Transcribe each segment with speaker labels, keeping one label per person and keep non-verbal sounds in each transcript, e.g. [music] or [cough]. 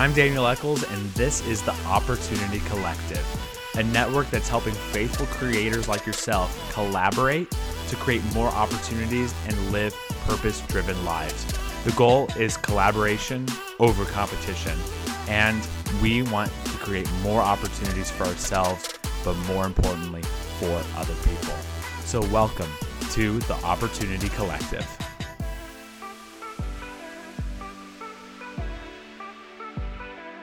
Speaker 1: I'm Daniel Eccles, and this is the Opportunity Collective, a network that's helping faithful creators like yourself collaborate to create more opportunities and live purpose driven lives. The goal is collaboration over competition, and we want to create more opportunities for ourselves, but more importantly, for other people. So, welcome to the Opportunity Collective.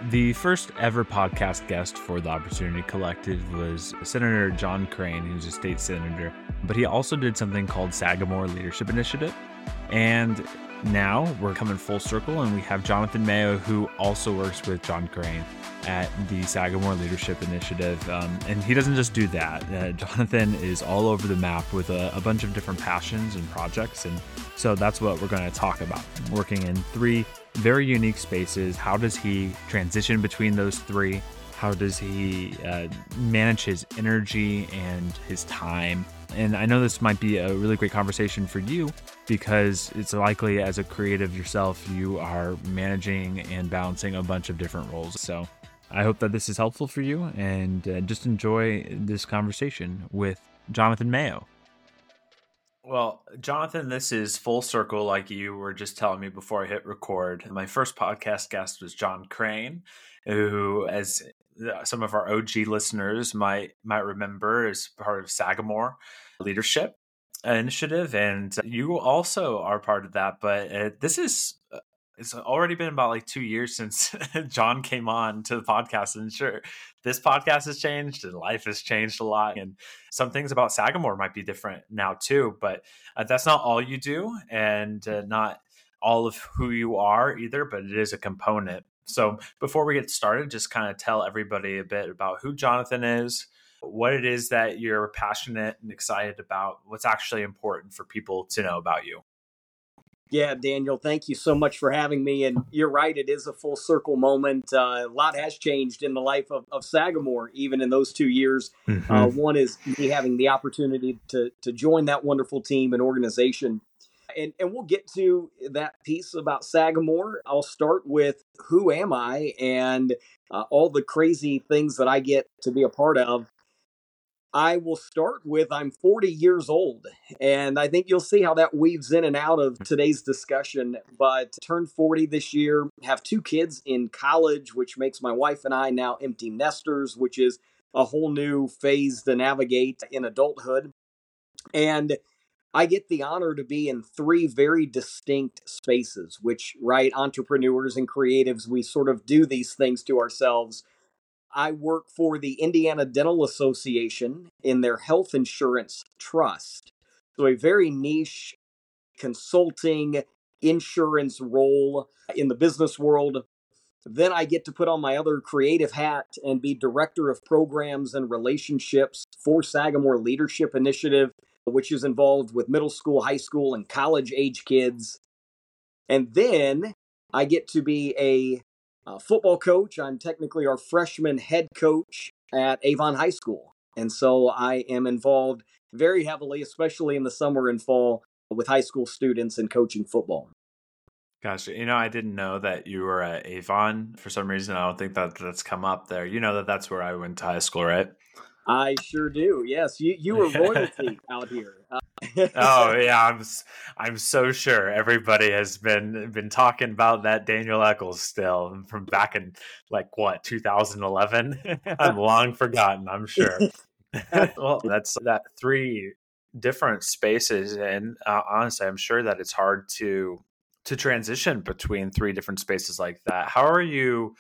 Speaker 1: The first ever podcast guest for the Opportunity Collective was Senator John Crane, who's a state senator, but he also did something called Sagamore Leadership Initiative. And now we're coming full circle, and we have Jonathan Mayo, who also works with John Crane at the Sagamore Leadership Initiative. Um, and he doesn't just do that. Uh, Jonathan is all over the map with a, a bunch of different passions and projects. And so that's what we're going to talk about working in three very unique spaces. How does he transition between those three? How does he uh, manage his energy and his time? And I know this might be a really great conversation for you because it's likely as a creative yourself, you are managing and balancing a bunch of different roles. So I hope that this is helpful for you and uh, just enjoy this conversation with Jonathan Mayo. Well, Jonathan, this is full circle, like you were just telling me before I hit record. My first podcast guest was John Crane, who, as some of our OG listeners might might remember, is part of Sagamore Leadership Initiative, and you also are part of that. But uh, this is uh, it's already been about like two years since [laughs] John came on to the podcast. And sure, this podcast has changed and life has changed a lot. And some things about Sagamore might be different now too, but uh, that's not all you do and uh, not all of who you are either, but it is a component. So before we get started, just kind of tell everybody a bit about who Jonathan is, what it is that you're passionate and excited about, what's actually important for people to know about you.
Speaker 2: Yeah, Daniel, thank you so much for having me. And you're right, it is a full circle moment. Uh, a lot has changed in the life of, of Sagamore, even in those two years. Mm-hmm. Uh, one is me having the opportunity to, to join that wonderful team and organization. And, and we'll get to that piece about Sagamore. I'll start with who am I and uh, all the crazy things that I get to be a part of. I will start with I'm 40 years old, and I think you'll see how that weaves in and out of mm. today's discussion. But turned 40 this year, have two kids in college, which makes my wife and I now empty nesters, which is a whole new phase to navigate in adulthood. And I get the honor to be in three very distinct spaces, which, right, entrepreneurs and creatives, we sort of do these things to ourselves I work for the Indiana Dental Association in their health insurance trust. So, a very niche consulting insurance role in the business world. Then I get to put on my other creative hat and be director of programs and relationships for Sagamore Leadership Initiative, which is involved with middle school, high school, and college age kids. And then I get to be a uh, football coach. I'm technically our freshman head coach at Avon High School. And so I am involved very heavily, especially in the summer and fall, with high school students and coaching football.
Speaker 1: Gosh, You know, I didn't know that you were at Avon. For some reason, I don't think that that's come up there. You know that that's where I went to high school, right?
Speaker 2: I sure do. Yes, you you were royalty [laughs] out here. Uh,
Speaker 1: oh [laughs] yeah, I'm I'm so sure everybody has been been talking about that Daniel Eccles still from back in like what 2011. [laughs] I'm long forgotten. I'm sure. well, that's that three different spaces, and uh, honestly, I'm sure that it's hard to to transition between three different spaces like that. How are you?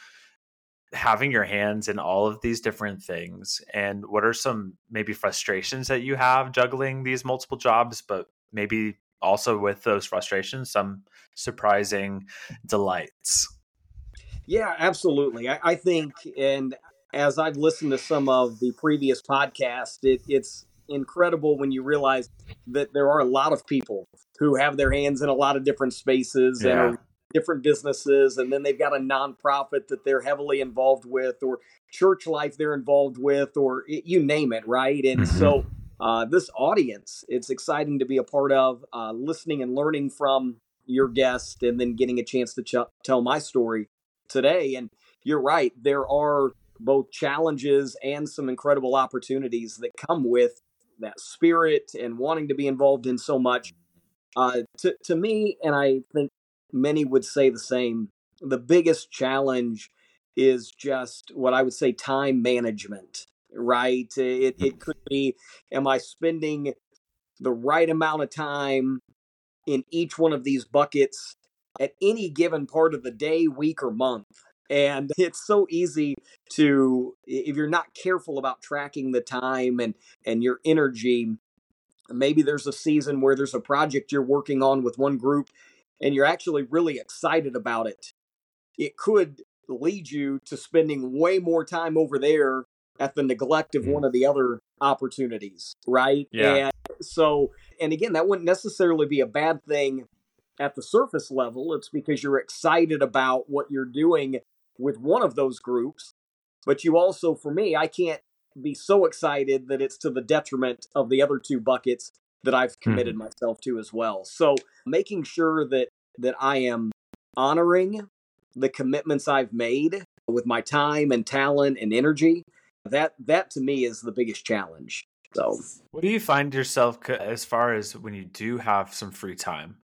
Speaker 1: Having your hands in all of these different things and what are some maybe frustrations that you have juggling these multiple jobs but maybe also with those frustrations some surprising delights
Speaker 2: yeah absolutely i, I think and as i've listened to some of the previous podcasts it, it's incredible when you realize that there are a lot of people who have their hands in a lot of different spaces yeah. and are different businesses and then they've got a nonprofit that they're heavily involved with or church life they're involved with or you name it right and mm-hmm. so uh, this audience it's exciting to be a part of uh, listening and learning from your guest and then getting a chance to ch- tell my story today and you're right. There are both challenges and some incredible opportunities that come with that spirit and wanting to be involved in so much. Uh, to, to me, and I think many would say the same, the biggest challenge is just what I would say time management, right? It, it mm-hmm. could be, am I spending the right amount of time in each one of these buckets at any given part of the day, week, or month? And [laughs] it's so easy to, if you're not careful about tracking the time and, and your energy, maybe there's a season where there's a project you're working on with one group and you're actually really excited about it. It could lead you to spending way more time over there at the neglect of one mm. of the other opportunities, right?
Speaker 1: Yeah.
Speaker 2: And so, and again, that wouldn't necessarily be a bad thing at the surface level. It's because you're excited about what you're doing with one of those groups. But you also, for me, I can't be so excited that it's to the detriment of the other two buckets that I've committed hmm. myself to as well. So making sure that that I am honoring the commitments I've made with my time and talent and energy, that that to me is the biggest challenge. So,
Speaker 1: what do you find yourself as far as when you do have some free time?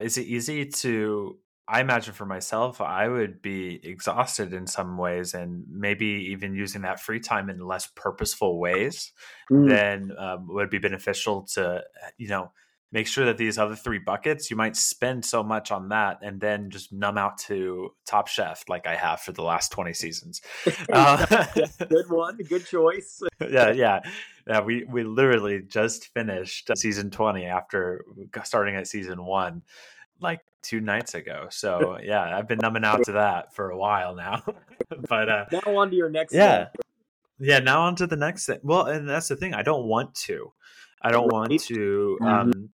Speaker 1: Is it easy to I imagine for myself, I would be exhausted in some ways, and maybe even using that free time in less purposeful ways mm. than um, would be beneficial to, you know, make sure that these other three buckets, you might spend so much on that and then just numb out to Top Chef like I have for the last 20 seasons. [laughs]
Speaker 2: Uh, [laughs] good one. Good choice. [laughs]
Speaker 1: yeah, yeah. Yeah, we, we literally just finished season 20 after starting at season one two nights ago. So yeah, I've been numbing out to that for a while now. [laughs] but uh,
Speaker 2: now on to your next.
Speaker 1: Yeah, thing. yeah. Now on to the next thing. Well, and that's the thing. I don't want to. I don't right. want to. Mm-hmm. Um,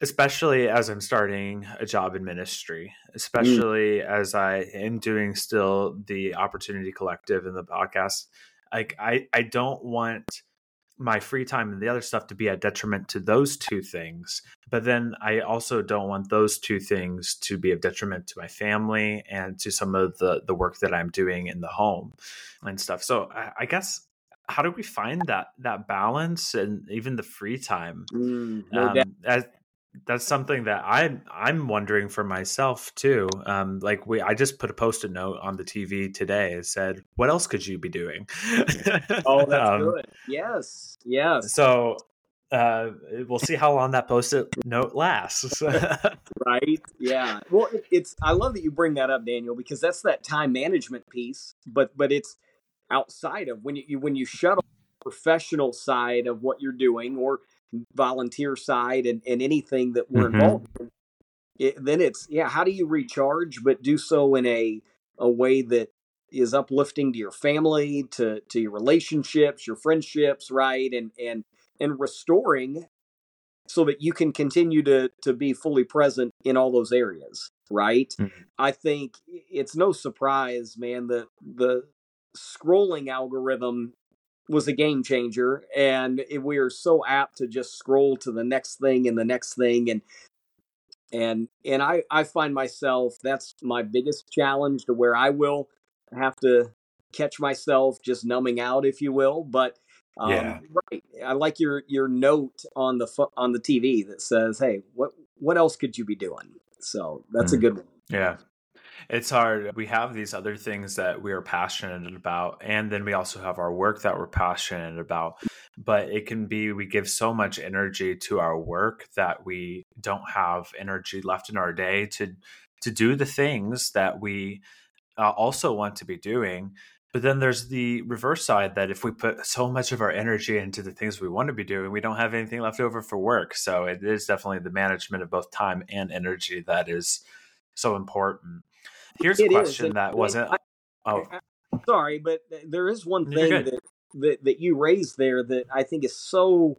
Speaker 1: especially as I'm starting a job in ministry, mm. especially mm. as I am doing still the Opportunity Collective and the podcast. Like I, I don't want my free time and the other stuff to be a detriment to those two things. But then I also don't want those two things to be a detriment to my family and to some of the the work that I'm doing in the home and stuff. So I, I guess how do we find that that balance and even the free time? Mm, no um, as, that's something that I'm I'm wondering for myself too. Um, like we, I just put a post-it note on the TV today. It said, "What else could you be doing?"
Speaker 2: oh, [laughs] that's um, good. Yes, yes.
Speaker 1: So uh, we'll see how long that post-it note lasts. [laughs]
Speaker 2: right? Yeah. Well, it's. I love that you bring that up, Daniel, because that's that time management piece. But but it's outside of when you when you shut off professional side of what you're doing or volunteer side and, and anything that we're mm-hmm. involved in, it, then it's yeah how do you recharge but do so in a a way that is uplifting to your family to to your relationships your friendships right and and and restoring so that you can continue to to be fully present in all those areas right mm-hmm. i think it's no surprise man that the scrolling algorithm was a game changer and we are so apt to just scroll to the next thing and the next thing and and and I I find myself that's my biggest challenge to where I will have to catch myself just numbing out if you will but um, yeah. right I like your your note on the on the TV that says hey what what else could you be doing so that's mm. a good one
Speaker 1: yeah it's hard. We have these other things that we are passionate about, and then we also have our work that we're passionate about. But it can be we give so much energy to our work that we don't have energy left in our day to to do the things that we uh, also want to be doing. But then there's the reverse side that if we put so much of our energy into the things we want to be doing, we don't have anything left over for work. So it is definitely the management of both time and energy that is so important. Here's a question that wasn't. I, oh,
Speaker 2: I, sorry, but there is one thing that, that that you raised there that I think is so.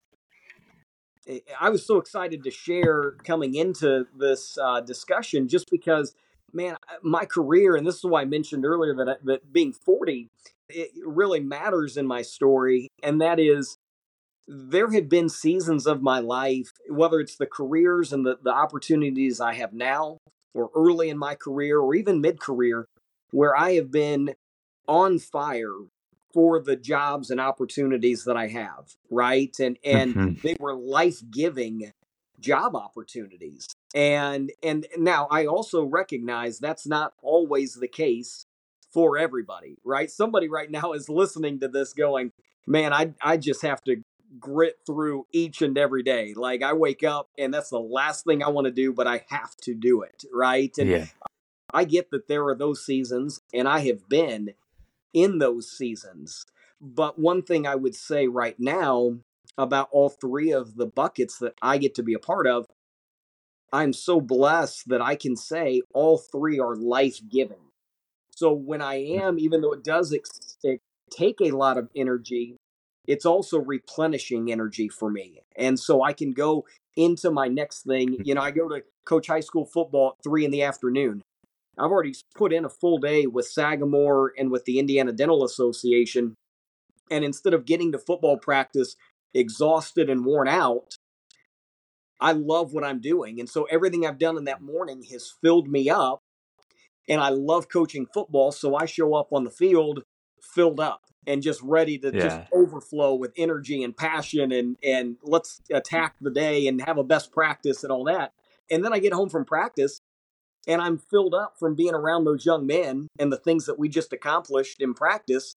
Speaker 2: I was so excited to share coming into this uh, discussion just because, man, my career, and this is why I mentioned earlier that that being forty, it really matters in my story, and that is there had been seasons of my life, whether it's the careers and the, the opportunities I have now, or early in my career or even mid career where I have been on fire for the jobs and opportunities that I have, right? And and mm-hmm. they were life-giving job opportunities. And and now I also recognize that's not always the case for everybody, right? Somebody right now is listening to this going, "Man, I I just have to grit through each and every day. Like I wake up and that's the last thing I want to do, but I have to do it, right?" And yeah. I get that there are those seasons and I have been in those seasons. But one thing I would say right now about all three of the buckets that I get to be a part of, I'm so blessed that I can say all three are life giving. So when I hmm. am, even though it does ex- take a lot of energy, it's also replenishing energy for me. And so I can go into my next thing. Hmm. You know, I go to coach high school football at three in the afternoon. I've already put in a full day with Sagamore and with the Indiana Dental Association. And instead of getting to football practice exhausted and worn out, I love what I'm doing. And so everything I've done in that morning has filled me up. And I love coaching football. So I show up on the field filled up and just ready to yeah. just overflow with energy and passion and and let's attack the day and have a best practice and all that. And then I get home from practice and I'm filled up from being around those young men and the things that we just accomplished in practice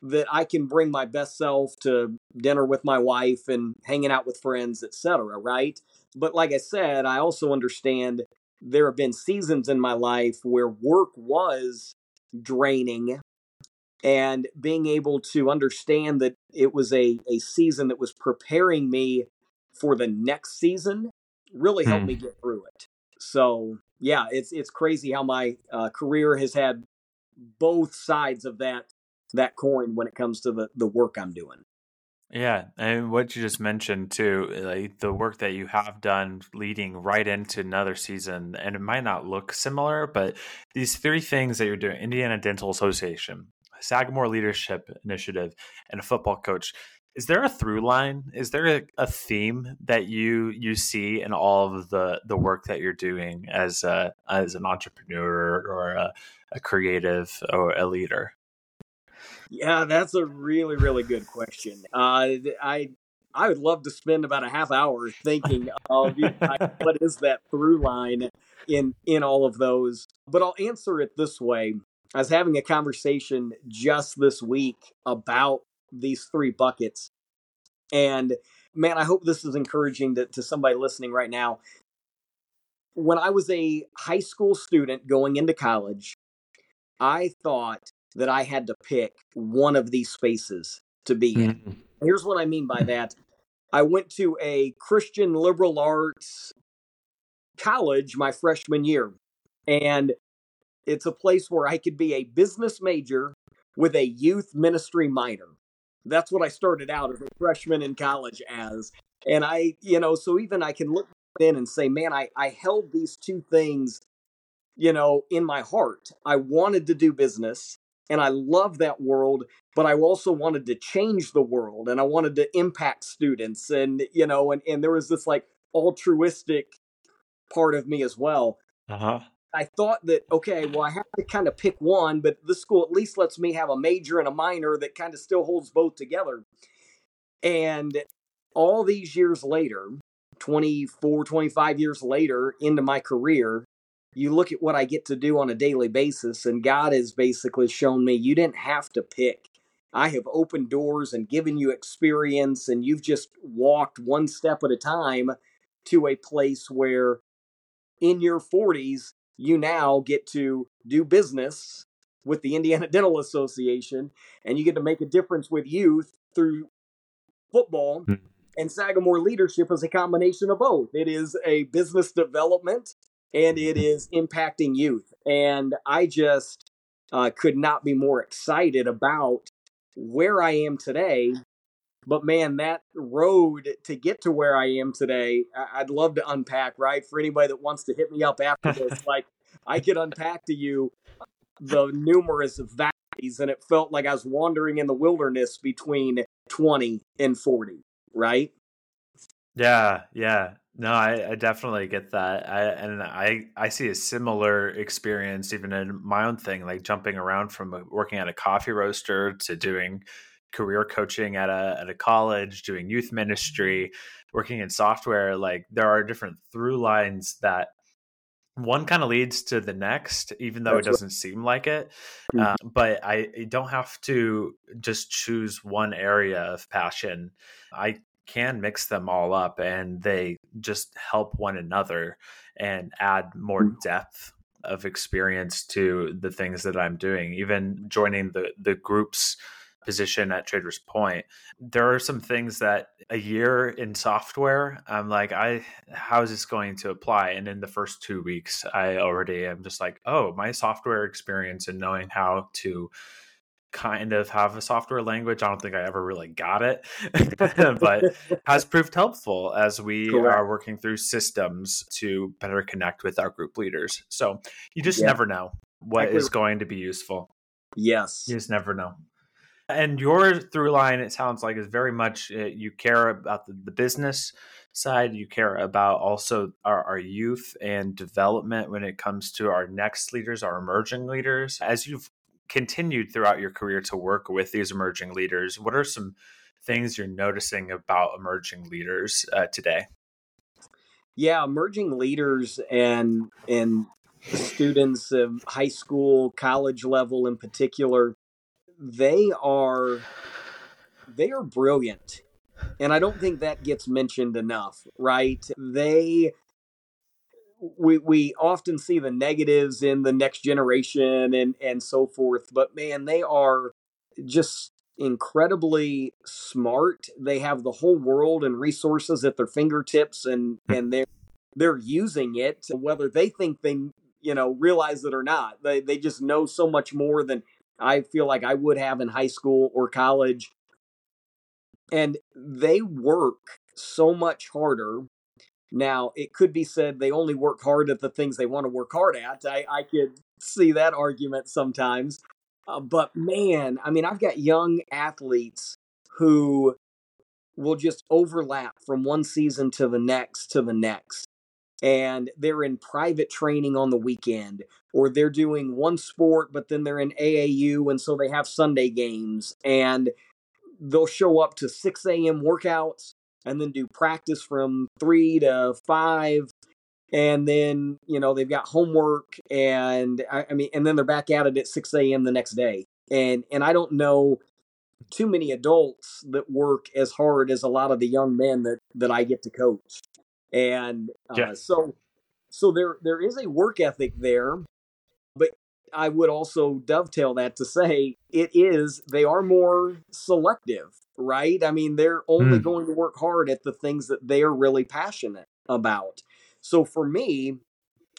Speaker 2: that I can bring my best self to dinner with my wife and hanging out with friends, etc. Right? But like I said, I also understand there have been seasons in my life where work was draining and being able to understand that it was a, a season that was preparing me for the next season really helped hmm. me get through it. So yeah, it's it's crazy how my uh, career has had both sides of that that coin when it comes to the the work I'm doing.
Speaker 1: Yeah, and what you just mentioned too, like the work that you have done leading right into another season, and it might not look similar, but these three things that you're doing Indiana Dental Association, Sagamore Leadership Initiative, and a football coach. Is there a through line? Is there a, a, theme that you you see in all of the the work that you're doing as a as an entrepreneur or a, a creative or a leader?
Speaker 2: Yeah that's a really really good question. Uh, i i would love to spend about a half hour thinking of [laughs] what is that through line in in all of those? But i'll answer it this way I was having a conversation just this week about these three buckets. And man, I hope this is encouraging to, to somebody listening right now. When I was a high school student going into college, I thought that I had to pick one of these spaces to be in. Mm-hmm. Here's what I mean by that I went to a Christian liberal arts college my freshman year, and it's a place where I could be a business major with a youth ministry minor. That's what I started out as a freshman in college as. And I, you know, so even I can look in and say, man, I, I held these two things, you know, in my heart. I wanted to do business and I love that world, but I also wanted to change the world and I wanted to impact students and, you know, and, and there was this like altruistic part of me as well. Uh-huh. I thought that okay, well, I have to kind of pick one, but this school at least lets me have a major and a minor that kind of still holds both together. And all these years later, 24, 25 years later into my career, you look at what I get to do on a daily basis, and God has basically shown me you didn't have to pick. I have opened doors and given you experience, and you've just walked one step at a time to a place where in your 40s, you now get to do business with the Indiana [laughs] Dental Association and you get to make a difference with youth through football. Mm-hmm. And Sagamore leadership is a combination of both. It is a business development and it hmm. impacting youth. And I just uh, could not be more excited about where I am today but man, that road to get to where I am today, I'd love to unpack, right? For anybody that wants to hit me up after this, [laughs] like I could unpack to you the numerous valleys, and it felt like I was wandering in the wilderness between 20 and 40, right?
Speaker 1: Yeah, yeah. No, I, I, definitely get that. I, and I, I see a similar experience even in my own thing, like jumping around from working at a coffee roaster to doing career coaching at a, at a college, doing youth ministry, working in software. Like there are different through lines that one kind of leads to the next, even though That's it doesn't right. seem like it. Mm-hmm. Uh, but I, I don't have to just choose one area of passion. I can mix them all up and they just help one another and add more mm-hmm. depth of experience to the things that I'm doing. Even joining the the groups position at Traders Point, there are some things that a year in software, I'm like, I how is this going to apply? And in the first two weeks, I already am just like, oh, my software experience and knowing how to kind of have a software language. I don't think I ever really got it, [laughs] but has proved helpful as we Correct. are working through systems to better connect with our group leaders. So you just yeah. never know what is going to be useful.
Speaker 2: Yes.
Speaker 1: You just never know. And your through line, it sounds like, is very much uh, you care about the, the, business side. You care about also our, our youth and development when it comes to our next leaders, our emerging leaders. As you've continued throughout your career to work with these emerging leaders, what are some things you're noticing about emerging leaders uh, today?
Speaker 2: Yeah, emerging leaders and and students of high school, college level in particular, they are they are brilliant. And I don't think that gets mentioned enough, right? They we we often see the negatives in the next generation and and so forth but man they are just incredibly smart they have the whole world and resources at their fingertips and hmm. and they're they're using it whether they think they you know realize it or not they they just know so much more than I feel like I would have in high school or college and they work so much harder now, it could be said they only work hard at the things they want to work hard at. I, I could see that argument sometimes. Uh, but man, I mean, I've got young athletes who will just overlap from one season to the next to the next. And they're in private training on the weekend, or they're doing one sport, but then they're in AAU, and so they have Sunday games, and they'll show up to 6 a.m. workouts and then do practice from three to five and then you know they've got homework and I, I, mean and then they're back at it at 6 a.m the next day and and i don't know too many adults that work as hard as a lot of the young men that that i get to coach and uh, yeah. so so there there is a work ethic there i would also dovetail that to say it is they are more selective right? I mean, they're only mm. going to work hard at the things that they're really passionate about. So for me,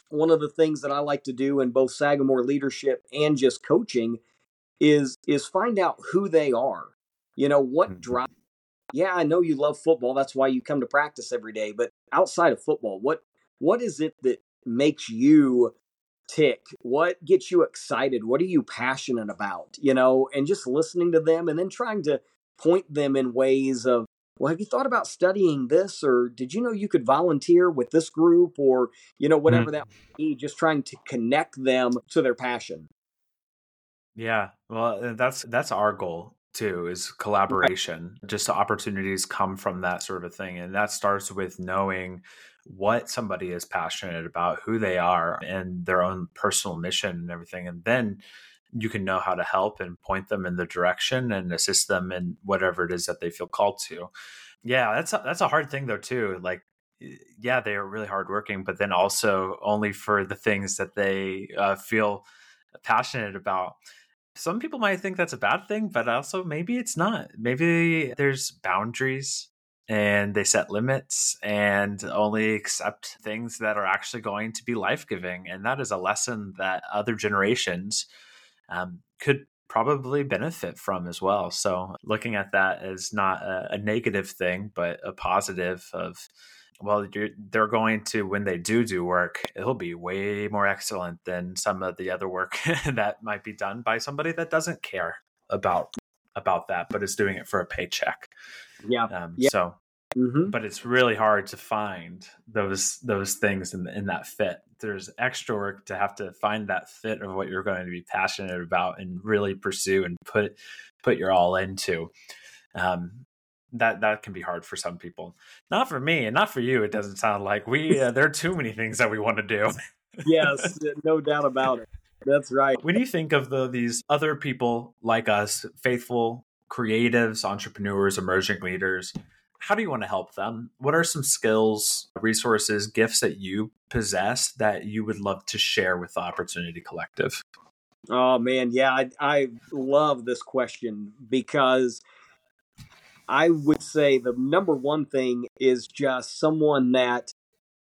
Speaker 2: one of the things that I like to do in both Sagamore leadership and just coaching is is find out who they are. You know, what mm-hmm. drives yeah, I know you love football. That's why you come to practice every day. But outside of football, what what is it that makes you tick? What gets you excited? What are you passionate about? You know, and just listening to them and then trying to point them in ways of well have you thought about studying this or did you know you could volunteer with this group or you know whatever mm-hmm. that be just trying to connect them to their passion
Speaker 1: yeah well that's that's our goal too is collaboration right. just opportunities come from that sort of thing and that starts with knowing what somebody is passionate about who they are and their own personal mission and everything and then you can know how to help and point them in the direction and assist them in whatever it is that they feel called to. Yeah, that's a, that's a hard thing though too. Like yeah, they are really hardworking, but then also only for the things that they uh, feel passionate about. Some people might think that's a bad thing, but also maybe it's not. Maybe there's boundaries and they set limits and only accept things that are actually going to be life giving. And that is a lesson that other generations um, could probably benefit from as well. So looking at that as not a, a negative thing, but a positive of well, they're going to when they do do work, it'll be way more excellent than some of the other work [laughs] that might be done by somebody that doesn't care about about that, but is doing it for a paycheck.
Speaker 2: Yeah.
Speaker 1: Um,
Speaker 2: yeah.
Speaker 1: So Mm-hmm. But it's really hard to find those those things in, in that fit. There's extra work to have to find that fit of what you're going to be passionate about and really pursue and put put your all into. Um, that that can be hard for some people. Not for me, and not for you. It doesn't sound like we. Uh, there are too many things that we want to do.
Speaker 2: yes, no doubt about it. That's right.
Speaker 1: When you think of the, these other people like us, faithful creatives, entrepreneurs, emerging leaders, how do you want to help them? What are some skills, resources, gifts that you possess that you would love to share with the Opportunity Collective?
Speaker 2: Oh man, yeah, I, I love this question because I would say the number one thing is just someone that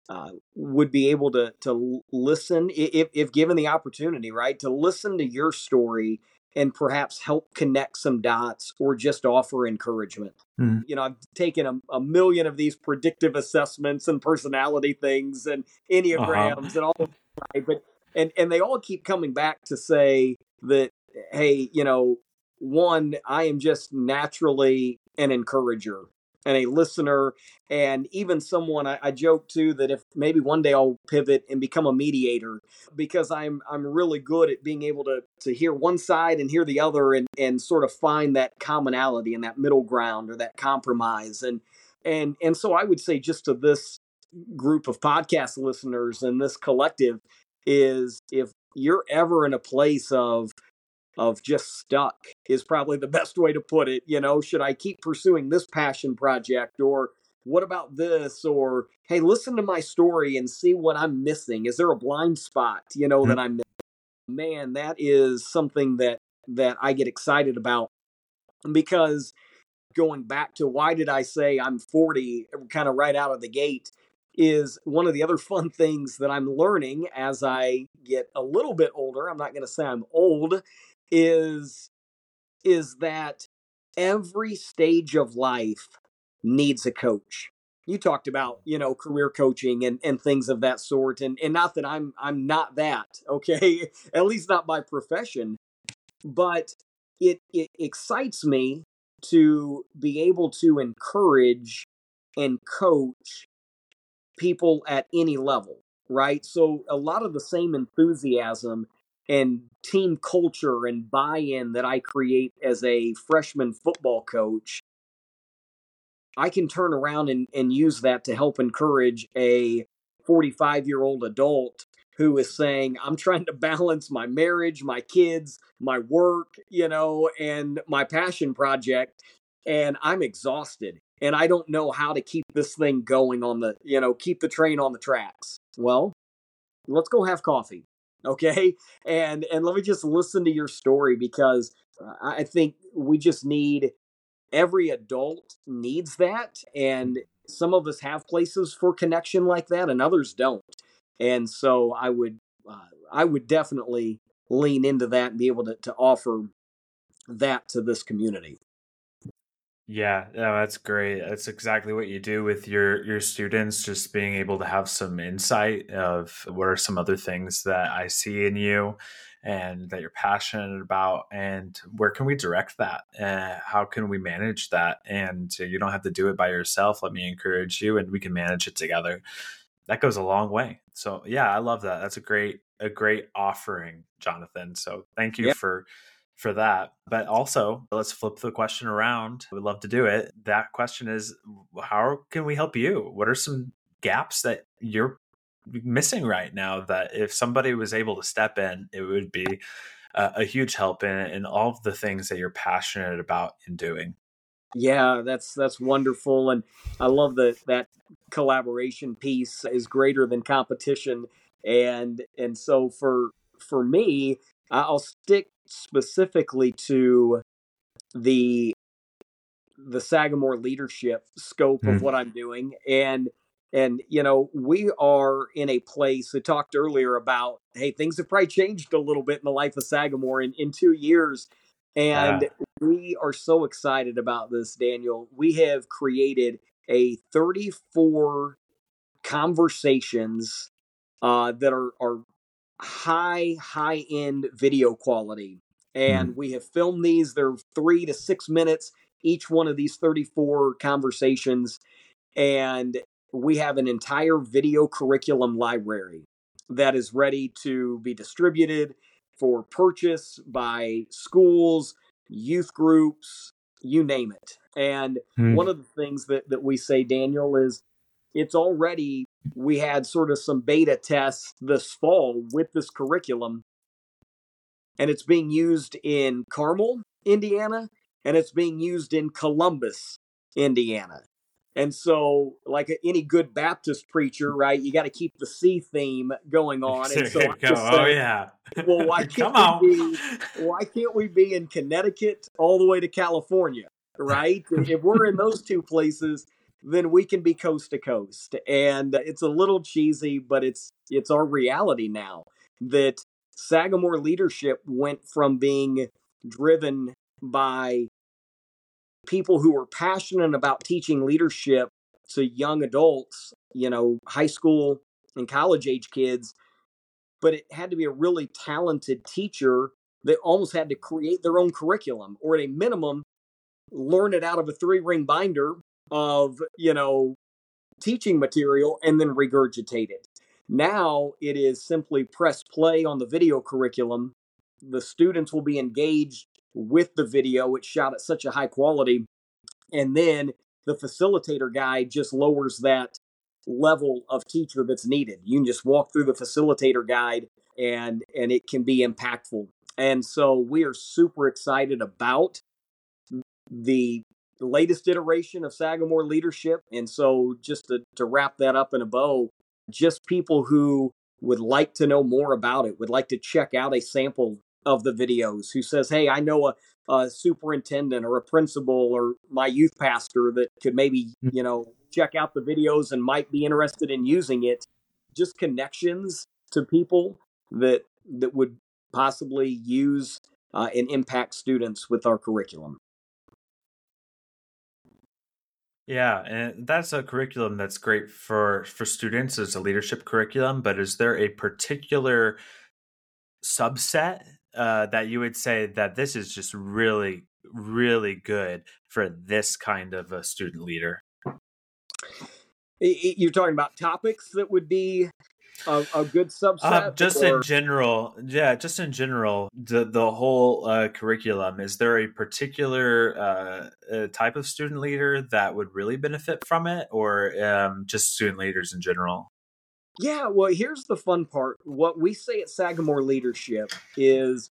Speaker 2: uh, would be able to to listen if if given the opportunity, right, to listen to your story and perhaps help connect some dots or just offer encouragement. Mm. You know, I've taken a, a, million of these predictive assessments and personality things and uh-huh. enneagrams uh-huh. and all, right, but and and they all keep coming back to say that hey, you know, one, I am just naturally an encourager and a listener and even someone I, I, joke too that if maybe one day I'll pivot and become a mediator because I'm I'm really good at being able to to hear one side and hear the other and and sort of find that commonality and that middle ground or that compromise. And and and so I would say just to this group of podcast listeners and this collective is if you're ever in a place of of just stuck is probably the [laughs] best way to put it. You know, should I keep pursuing this passion project or what about this? Or hey, listen to my story and see what I'm missing. Is there a blind spot, you know, mm-hmm. that I'm missing? Man, that is something that that I get excited about because going back to why did I say I'm 40 kind of right out of the gate is one of the other [laughs] fun things that I'm learning as I get a little bit older. I'm not going to say I'm old is is that every stage of life needs a coach. You talked about, you know, career coaching and, and things of that sort. And and not that I'm I'm not that, [laughs] okay? At least not by profession. But it it excites me to be able to encourage and coach people at any level, right? So a lot of the same enthusiasm and team culture and buy-in that I create as a freshman football coach, I can turn around and, and use that to help encourage a 45 year old adult who is saying, I'm trying to balance my marriage, my kids, my work, you know, and my passion project. And I'm exhausted and I don't know how to keep this thing going on the, you know, keep the train on the tracks. Well, let's go have coffee okay? And and let me just listen to your story because uh, i think we just need every adult needs that and some of us have places for connection like that and others don't. And so i would uh, i would definitely lean into that and be able to, to offer that to this community
Speaker 1: yeah, yeah, that's great. That's exactly what you do with your your students. Just being able to have some insight of what are some other things that I see in you, and that you're passionate about, and where can we direct that? Uh, how can we manage that? And you don't have to do it by yourself. Let me encourage you, and we can manage it together. That goes a long way. So yeah, I love that. That's a great a great offering, Jonathan. So thank you for for that. But also, let's flip the question around. We'd love to do it. That question is how can we help you? What are some gaps that you're missing right now that if somebody was able to step in, it would be a, huge help in, in all of the things that you're passionate about in doing?
Speaker 2: Yeah, that's that's wonderful, and I love that that collaboration piece is greater than competition, and and so for for me, I'll stick specifically to the the Sagamore leadership scope mm. of what I'm doing and and you know we are in a place I talked earlier about hey things have probably changed a little bit in the life of Sagamore in, in two years and we are so excited about this Daniel we have created a 34 conversations uh, that are are high high end video quality and mm. we have filmed these they're three to six minutes each one of these 34 conversations And we have an entire video curriculum library that is ready to be distributed for purchase by schools, youth groups, you name it. And hmm. one of the things that, that we say, Daniel, is it's already, we had sort of some beta tests this fall with this curriculum, and it's being used in Carmel, Indiana, and it's being used in Columbus, Indiana. And so, like any good Baptist preacher, right, you got to keep the C theme going [laughs] on. And so,
Speaker 1: oh yeah.
Speaker 2: Well, why [laughs] can't Come we be? Why can't we be in Connecticut all the way to California, right? if we're in those two places, then we can be coast to coast. And it's a little cheesy, but it's it's our reality now that Sagamore leadership went from being driven by people who were passionate about teaching leadership to young adults, you know, high school and college age kids, but it had to be a really talented teacher that almost had to create their own curriculum or at a minimum learn it out of a three ring binder of, you know, teaching material and then regurgitate it. Now it is simply press play on the video curriculum. The students will be engaged with the video. It's shot at such a high quality. And then the facilitator guide just lowers that level of teacher that's needed. You can just walk through the facilitator guide and and it can be impactful. And so we are super excited about the latest iteration of Sagamore leadership. And so just to, to wrap that up in a bow, just people who would like to know more about it, would like to check out a sample of the videos who says, Hey, I know a, a superintendent or a principal or my youth pastor that could maybe, hmm. you know, check out the videos and might be interested in using it. Just connections to people that that would possibly use uh, and impact students with our curriculum.
Speaker 1: Yeah, and that's a curriculum that's great for for students as a leadership curriculum. But is there a particular subset uh, that you would say that this is just really, really good for this kind of a student leader?
Speaker 2: You're talking about topics that would be a, a good subset? Uh,
Speaker 1: just or... in general, yeah, just in general, the the whole uh, curriculum. Is there a particular uh, uh, type of student leader that would really benefit from it, or um, just student leaders in general?
Speaker 2: Yeah, well, here's the fun part. What we say at Sagamore Leadership is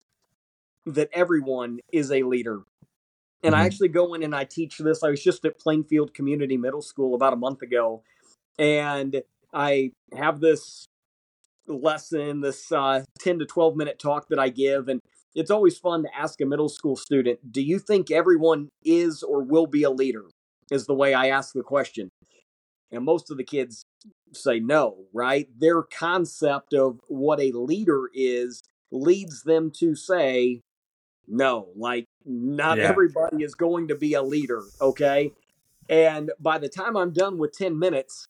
Speaker 2: that everyone is a leader. And mm-hmm. I actually go in and I teach this. I was just at Plainfield Community Middle School about a month ago, and I have this lesson, this uh, 10 to 12 minute talk that I give. And it's always fun to ask a middle school student, Do you think everyone is or will be a leader? Is the way I ask the question. And most of the kids say no, right? Their concept of what a leader is leads them to say no, like not yeah. everybody is going to be a leader, okay? And by the time I'm done with 10 minutes,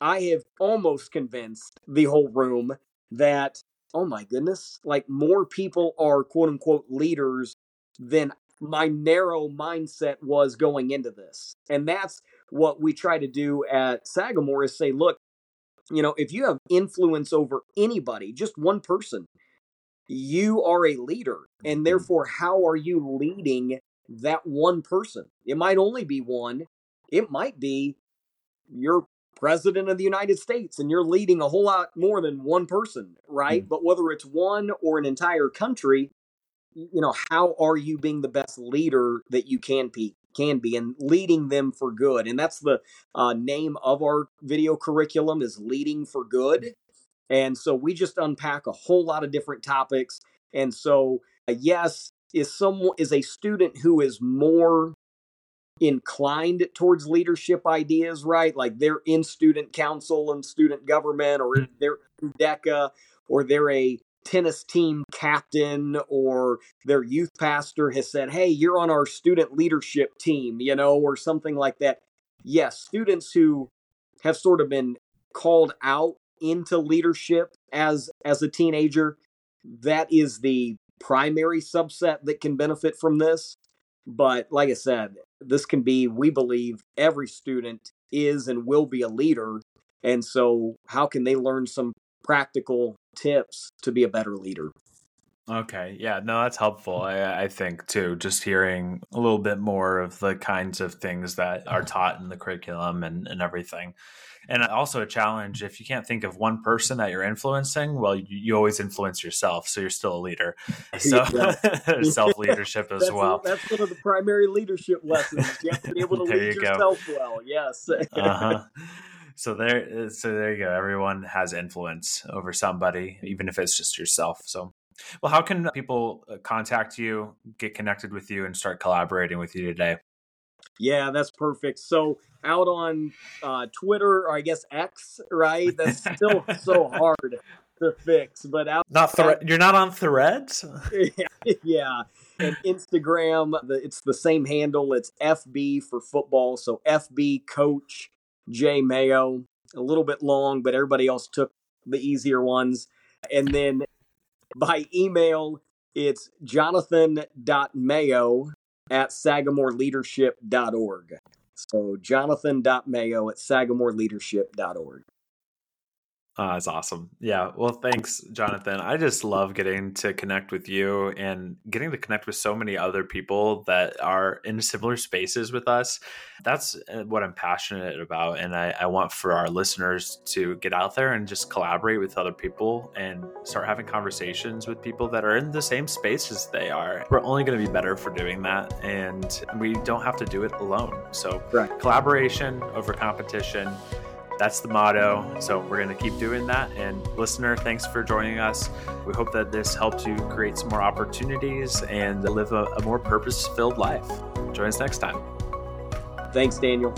Speaker 2: I have almost convinced the whole room that, oh my goodness, like more people are quote unquote leaders than my narrow mindset was going into this. And that's what we try to do at Sagamore is say, look, you know, if you have influence over anybody, just one person, you are a leader. And mm-hmm. therefore, how are you leading that one person? It might only be one, it might be your president of the United States and you're leading a whole lot more than one person, right? Mm-hmm. But whether it's one or an entire country, you know, how are you being the best leader that you can be? can be and leading them for good and that's the uh, name of our video curriculum is leading for good and so we just unpack a whole lot of different topics and so uh, yes is someone is a student who is more inclined towards leadership ideas right like they're in student council and student government or mm. they're DECA or they're a tennis team captain or their youth pastor has said, Hey, you're on our student leadership team, you know, or something like that. Yes, students who have sort of been called out into leadership as as a teenager, that is the primary subset that can benefit from this. But like I said, this can be, we believe, every student is and will be a leader. And so, how can they learn some practical tips to be a better leader?
Speaker 1: Okay. Yeah. No, that's helpful. I, I, think too, just hearing a little bit more of the kinds of things that are taught in the curriculum and, and everything. And also a challenge if you can't think of one person that you're influencing, well, you, you always influence yourself. So you're still a leader. [laughs] So [laughs] self leadership as well.
Speaker 2: That's one of the primary leadership lessons. You have to be able [laughs] to lead you yourself go. well. Yes. uh-huh.
Speaker 1: So there, so there you go. Everyone has influence over somebody, even if it's just yourself. So well, how can people uh, contact you, get connected with you, and start collaborating with you today?
Speaker 2: Yeah, that's perfect. So out on uh, Twitter, or I guess X, right? That's still [laughs] so hard to fix. But out
Speaker 1: not you're not on Threads. [laughs]
Speaker 2: yeah, yeah, and Instagram, the, it's the same handle. It's FB for football. So FB Coach J Mayo. A little bit long, but everybody else took the easier ones. And then by email, it's jonathan.mayo at sagamoreLeadership.org. So jonathan.mayo at sagamoreLeadership.org.
Speaker 1: Oh, that's awesome. Yeah. Well, thanks, Jonathan. I just love getting to connect with you and getting to connect with so many other people that are in similar spaces with us. That's uh, what I'm passionate about. And I, I want for our listeners to get out there and just collaborate with other people and start having conversations with people that are in the same space as they are. We're only going to be better for doing that. And we don't have to do it alone. So, right. collaboration over competition that's the motto. So we're going to keep doing that. And listener, thanks for joining us. We hope that this helps you create some more opportunities and live a, a more purpose filled life. Join us next time.
Speaker 2: Thanks, Daniel.